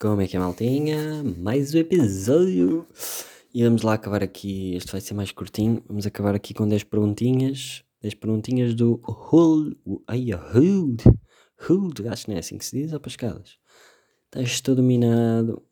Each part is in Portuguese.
Como é que é, maltinha? Mais um episódio. E vamos lá acabar aqui. Este vai ser mais curtinho. Vamos acabar aqui com 10 perguntinhas. 10 perguntinhas do Hull. Ai, Hood. Hood. Acho que não é assim que se diz, ou pascadas. Texto dominado.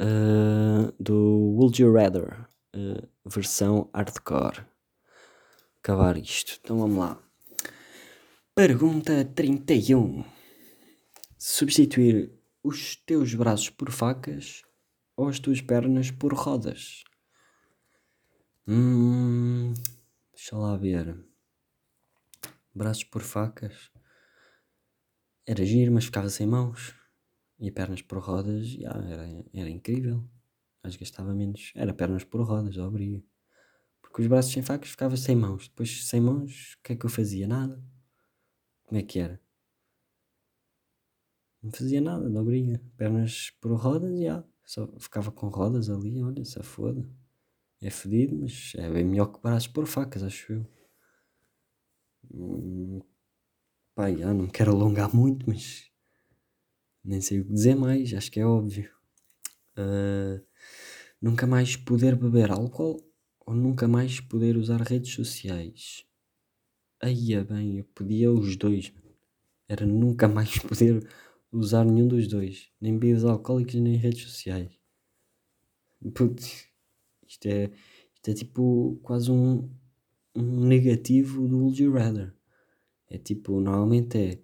Uh, do Would You Rather. Uh, versão hardcore. Acabar isto. Então vamos lá. Pergunta 31. Substituir os teus braços por facas ou as tuas pernas por rodas? Hum, deixa lá ver. Braços por facas. Era giro, mas ficava sem mãos. E pernas por rodas, já, era, era incrível. Mas gastava menos. Era pernas por rodas, obriga. Porque os braços sem facas ficava sem mãos. Depois, sem mãos, o que é que eu fazia? Nada. Como é que era? Não fazia nada, obriga. Pernas por rodas, já. Só ficava com rodas ali, olha, se foda. É fedido, mas é bem melhor que braços por facas, acho eu. Hum, pá, já, não me quero alongar muito, mas nem sei o que dizer mais, acho que é óbvio. Uh, nunca mais poder beber álcool ou nunca mais poder usar redes sociais? Aí é bem, eu podia os dois. Era nunca mais poder usar nenhum dos dois, nem bebidas alcoólicas nem redes sociais. Putz, isto é, isto é tipo quase um, um negativo do Would You Rather. É tipo, normalmente é.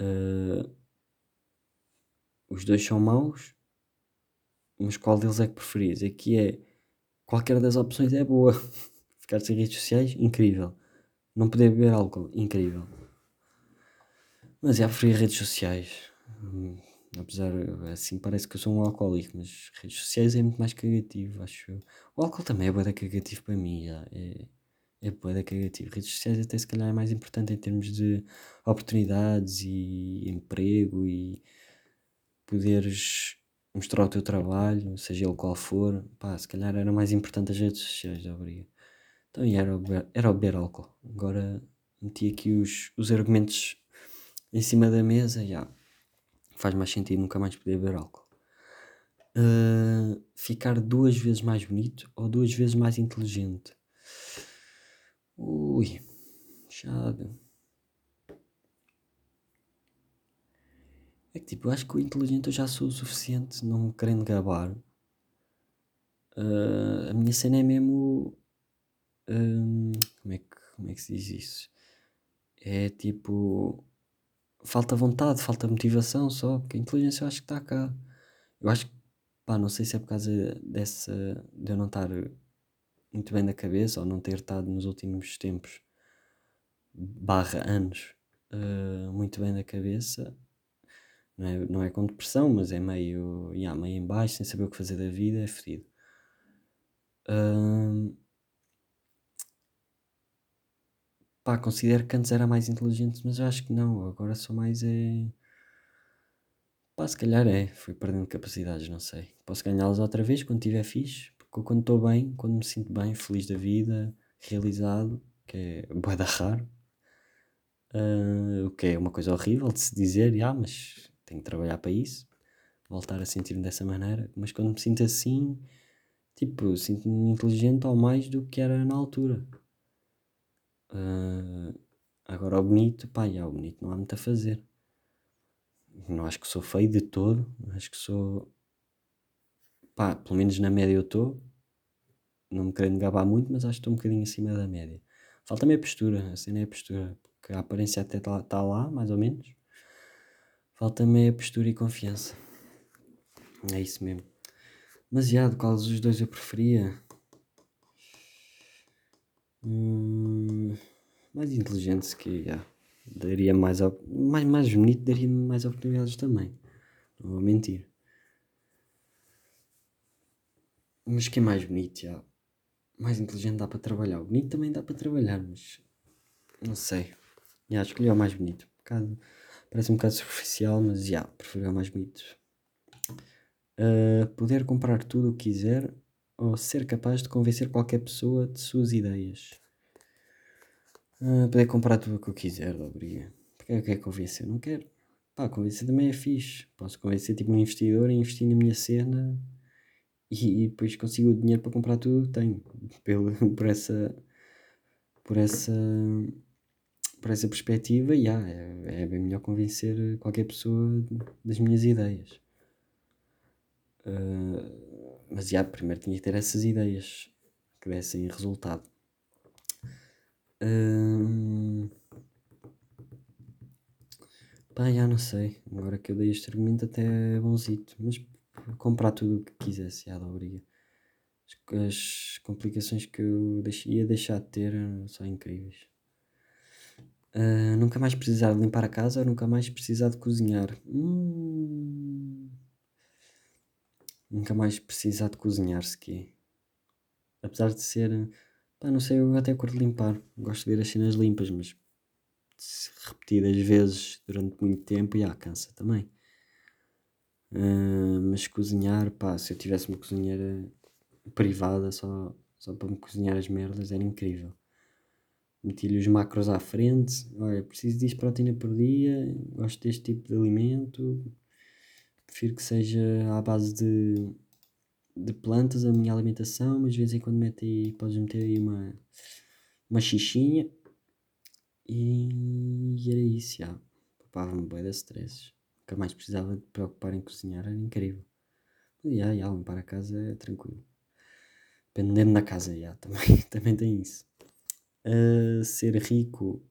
Uh, os dois são maus, mas qual deles é que preferis? Aqui é. Qualquer das opções é boa. Ficar sem redes sociais, incrível. Não poder beber álcool, incrível. Mas já preferi redes sociais. Hum, apesar, assim parece que eu sou um alcoólico, mas redes sociais é muito mais cagativo, acho eu. O álcool também é boa cagativo para mim, já. É, é boa cagativo. Redes sociais até se calhar é mais importante em termos de oportunidades e emprego e poderes mostrar o teu trabalho, seja ele qual for. Pá, se calhar era mais importante as redes sociais, já obriga. Então, era o, era o beber álcool. Agora meti aqui os, os argumentos em cima da mesa, já faz mais sentido nunca mais poder beber álcool. Uh, ficar duas vezes mais bonito ou duas vezes mais inteligente? Ui, chado. É que tipo, eu acho que o inteligente eu já sou o suficiente, não me querendo gabar. Uh, a minha cena é mesmo. Uh, como, é que, como é que se diz isso? É tipo falta vontade, falta motivação só, porque a inteligência eu acho que está cá. Eu acho que, pá, não sei se é por causa dessa, de eu não estar muito bem da cabeça ou não ter estado nos últimos tempos, barra anos, uh, muito bem da cabeça. Não é, não é com depressão, mas é meio, yeah, meio em baixo, sem saber o que fazer da vida, é fedido. Uh, Pá, considero que antes era mais inteligente, mas eu acho que não. Agora sou mais é. Pá, se calhar é. Fui perdendo capacidades, não sei. Posso ganhá-las outra vez quando estiver fixe. Porque quando estou bem, quando me sinto bem, feliz da vida, realizado, que é bué da raro. Uh, o que é uma coisa horrível de se dizer, ah, mas tenho que trabalhar para isso. Voltar a sentir-me dessa maneira. Mas quando me sinto assim, tipo, sinto-me inteligente ao mais do que era na altura. Uh, agora o bonito, pá, já, o bonito não há muito a fazer. Não acho que sou feio de todo, acho que sou, pá, pelo menos na média eu estou. Não me querendo gabar muito, mas acho que estou um bocadinho acima da média. Falta-me a postura, a cena é a postura, porque a aparência até está tá lá, mais ou menos. Falta-me a postura e confiança. É isso mesmo. Mas já, de qual dos dois eu preferia? Hum, mais inteligente se yeah, daria mais, mais, mais bonito, daria mais oportunidades também. Não vou mentir. Mas que é mais bonito, já. Mais inteligente dá para trabalhar. O bonito também dá para trabalhar, mas não sei. Já, escolhi o mais bonito. Um bocado, parece um bocado superficial, mas já, prefiro o mais bonito. Uh, poder comprar tudo o que quiser ou ser capaz de convencer qualquer pessoa de suas ideias. Uh, poder comprar tudo o que eu quiser, obriga. Porque é que convencer? Não quero. Pá, convencer também é fixe. Posso convencer tipo um investidor a investir na minha cena e, e depois consigo o dinheiro para comprar tudo que tenho. Pelo, por essa. Por essa. Por essa perspectiva, yeah, é, é bem melhor convencer qualquer pessoa das minhas ideias. Uh, mas já, primeiro tinha que ter essas ideias que dessem resultado. Uh, pá, já não sei. Agora que eu dei este argumento até é bonzito. Mas comprar tudo o que quisesse, já da obriga. As, complicações que eu ia deixar de ter são incríveis. Uh, nunca mais precisar de limpar a casa nunca mais precisar de cozinhar? Hum, nunca mais precisar de cozinhar sequer. Apesar de ser. Pá, não sei, eu até curto limpar. Gosto de ver as cenas limpas, mas repetidas vezes durante muito tempo, já cansa também. Uh, mas cozinhar, pá, se eu tivesse uma cozinheira privada só, só para me cozinhar as merdas, era incrível. Meti-lhe os macros à frente, olha, preciso disto proteína por dia, gosto deste tipo de alimento, prefiro que seja à base de, de plantas a minha alimentação, mas de vez em quando mete aí, podes meter aí uma, uma xixinha e, era isso, já. Poupava-me bem de stresses nunca mais precisava de preocupar em cozinhar, era incrível. E yeah, yeah, limpar a casa é tranquilo. Dependendo da casa, yeah, também, também tem isso. Uh, ser rico,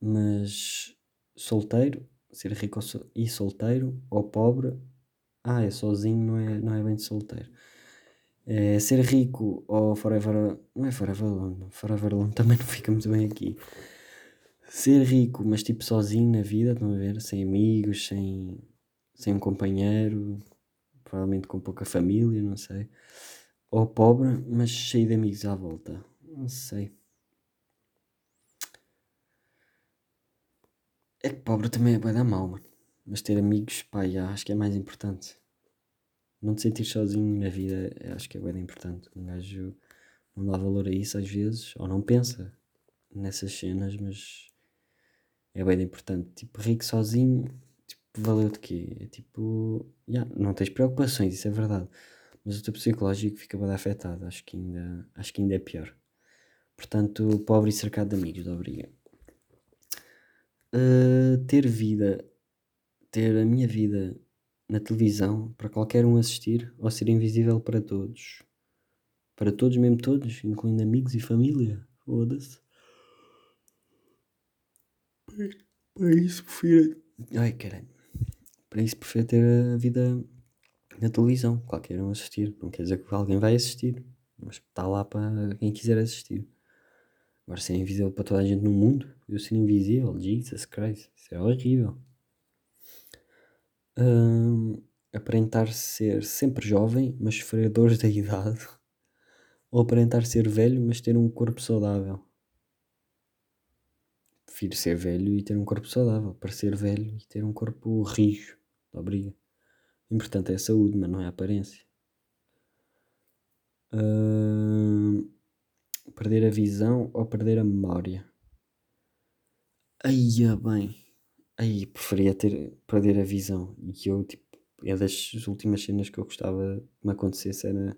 mas solteiro, ser rico e solteiro, ou pobre, ah, é sozinho, não é, não é bem solteiro. É, ser rico ou forever, não é forever alone, forever alone também não fica muito bem aqui ser rico, mas tipo sozinho na vida, estão a ver? Sem amigos, sem, sem um companheiro, provavelmente com pouca família, não sei. Ou pobre, mas cheio de amigos à volta. Não sei. É que pobre também é bem da mal, mano. Mas ter amigos, já, acho que é mais importante. Não te sentir sozinho na vida, acho que é bem importante. Um gajo não dá valor a isso às vezes, ou não pensa nessas cenas, mas é bem importante. Tipo, rico sozinho, tipo, valeu de quê? É tipo, yeah, não tens preocupações, isso é verdade. Mas o teu psicológico fica bem afetado, acho que ainda, acho que ainda é pior. Portanto, pobre e cercado de amigos, obriga. Uh, ter vida, ter a minha vida na televisão para qualquer um assistir ou ser invisível para todos. Para todos, mesmo todos, incluindo amigos e família. Foda-se. Para isso prefiro. Ai caralho. Para isso prefiro ter a vida na televisão. Qualquer um assistir. Não quer dizer que alguém vai assistir. Mas está lá para quem quiser assistir. Agora ser invisível para toda a gente no mundo. Eu ser invisível. Jesus Christ. Isso é horrível. Um, aparentar ser sempre jovem, mas sofrer dores da idade. Ou aparentar ser velho, mas ter um corpo saudável prefiro ser velho e ter um corpo saudável. Parecer velho e ter um corpo rijo. Obriga. O importante é a saúde, mas não é a aparência. Uh, perder a visão ou perder a memória? Aí, bem. Aí, preferia ter, perder a visão. E eu, tipo, é das últimas cenas que eu gostava que me acontecesse era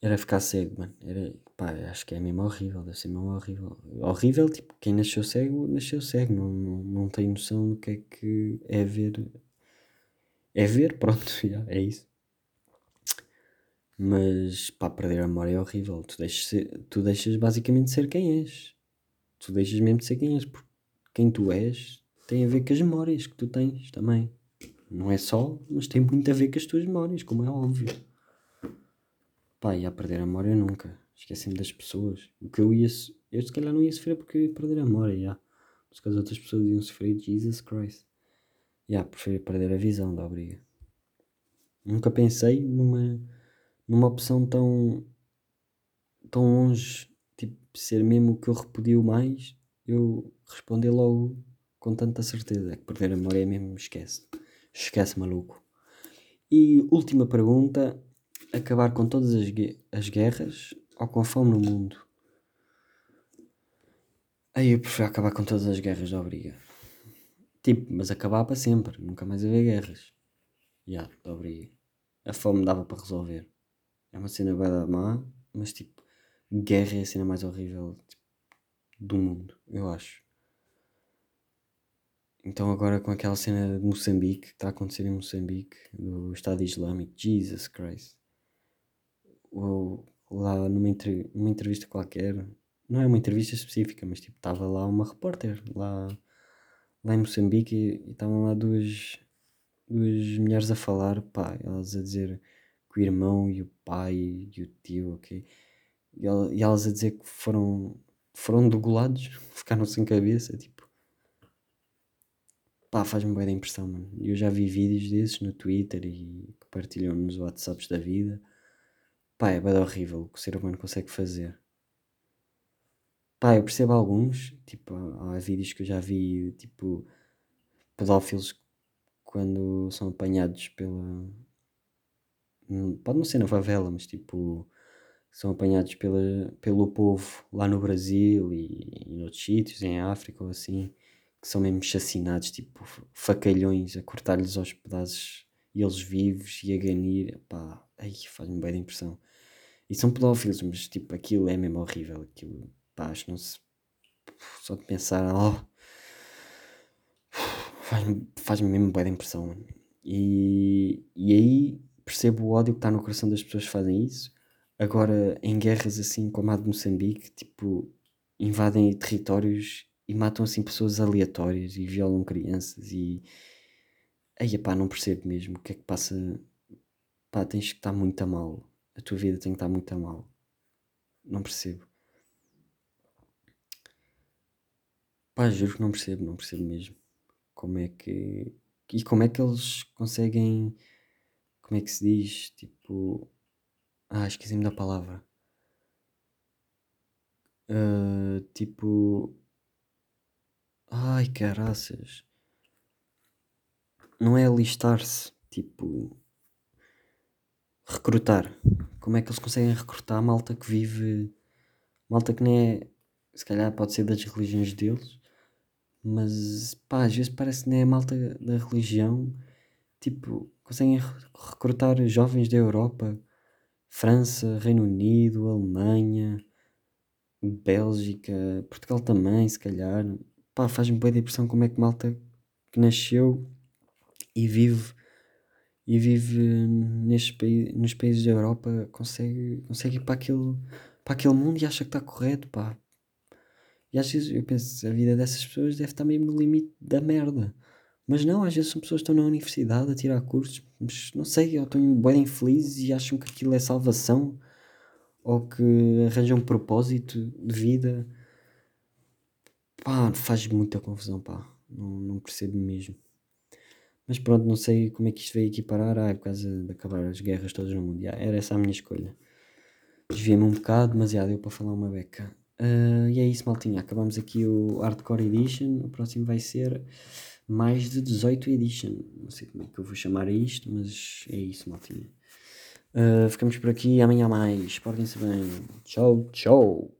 era ficar cego, mano. Era, pá, acho que é mesmo horrível, deve ser mesmo horrível. Horrível, tipo, quem nasceu cego, nasceu cego. Não, não, não tem noção do que é que é ver. É ver, pronto, já, é isso. Mas, pá, perder a memória é horrível. Tu deixas, ser, tu deixas basicamente ser quem és. Tu deixas mesmo de ser quem és, porque quem tu és tem a ver com as memórias que tu tens também. Não é só, mas tem muito a ver com as tuas memórias, como é óbvio. Pá, ia perder a memória nunca. Esqueci-me das pessoas. O que eu ia. Eu se calhar não ia sofrer porque eu ia perder a memória, já. Mas que as outras pessoas iam sofrer, Jesus Christ. Já, prefiro perder a visão da obriga. Nunca pensei numa, numa opção tão. tão longe. Tipo, ser mesmo o que eu repudio mais, eu responder logo com tanta certeza. Que perder a memória é mesmo, esquece. Esquece, maluco. E última pergunta acabar com todas as, as guerras ou com a fome no mundo? Aí eu prefiro acabar com todas as guerras obriga. Tipo, mas acabar para sempre, nunca mais haver guerras. Já, yeah, obrigado. A fome dava para resolver. É uma cena bem má, mas tipo, guerra é a cena mais horrível tipo, do mundo, eu acho. Então agora com aquela cena de Moçambique, que está a acontecer em Moçambique, do Estado Islâmico, Jesus Christ. O, lá numa, numa entrevista qualquer, não é uma entrevista específica, mas tipo, estava lá uma repórter lá, lá em Moçambique e estavam lá duas, duas mulheres a falar, pá, elas a dizer que o irmão e o pai e o tio, ok? E, e elas a dizer que foram, foram degolados, ficaram sem cabeça, tipo. Pá, faz-me bem impressão, mano. Eu já vi vídeos desses no Twitter e que partilham nos WhatsApps da vida. Pá, é bem horrível o que o ser humano consegue fazer. Pá, eu percebo alguns, tipo, há vídeos que eu já vi, tipo, pedófilos quando são apanhados pela. Pode não ser na favela, mas tipo, são apanhados pela, pelo povo lá no Brasil e, e noutros sítios, em África ou assim, que são mesmo chacinados, tipo, facalhões a cortar-lhes aos pedaços e eles vivos e a ganir, pá, ai, faz-me bem de impressão. E são pedófilos, mas tipo, aquilo é mesmo horrível, aquilo Pá, acho não se. Só de pensar, oh, faz-me faz mesmo boa impressão, mano. E, e aí percebo o ódio que está no coração das pessoas que fazem isso. Agora, em guerras assim como a de Moçambique, tipo, invadem territórios e matam assim pessoas aleatórias e violam crianças e. Aí, pá, não percebo mesmo o que é que passa. Pá, tens que estar muito a mal. A tua vida tem que estar muito a mal. Não percebo. Pá, juro que não percebo, não percebo mesmo. Como é que. E como é que eles conseguem. Como é que se diz? Tipo. Ah, esqueci-me da palavra. Uh, tipo. Ai, caraças. Não é alistar-se. Tipo. Recrutar. Como é que eles conseguem recrutar malta que vive. Malta que nem é. Se calhar pode ser das religiões deles mas pá, às vezes parece que nem é malta da religião, tipo, conseguem recrutar jovens da Europa, França, Reino Unido, Alemanha, Bélgica, Portugal também, se calhar. Pá, faz-me boa impressão como é que malta que nasceu e vive e vive nestes países, nos países da Europa consegue, consegue ir para aquele, para aquele mundo e acha que está correto, pá. E às vezes eu penso, a vida dessas pessoas deve estar mesmo no limite da merda. Mas não, às vezes são pessoas que estão na universidade a tirar cursos, mas não sei, ou estão bem infelizes e acham que aquilo é salvação, ou que arranjam um propósito de vida. Pá, faz muita confusão, pá. Não, não percebo mesmo. Mas pronto, não sei como é que isto veio aqui parar. Ah, é por causa de acabar as guerras todas no mundo. era essa a minha escolha. Desviei-me um bocado, mas já deu para falar uma beca. Uh, e é isso, maltinha. Acabamos aqui o Hardcore Edition. O próximo vai ser mais de 18 Edition. Não sei como é que eu vou chamar isto, mas é isso, maltinha. Uh, ficamos por aqui. Amanhã mais. Portem-se bem. Tchau, tchau.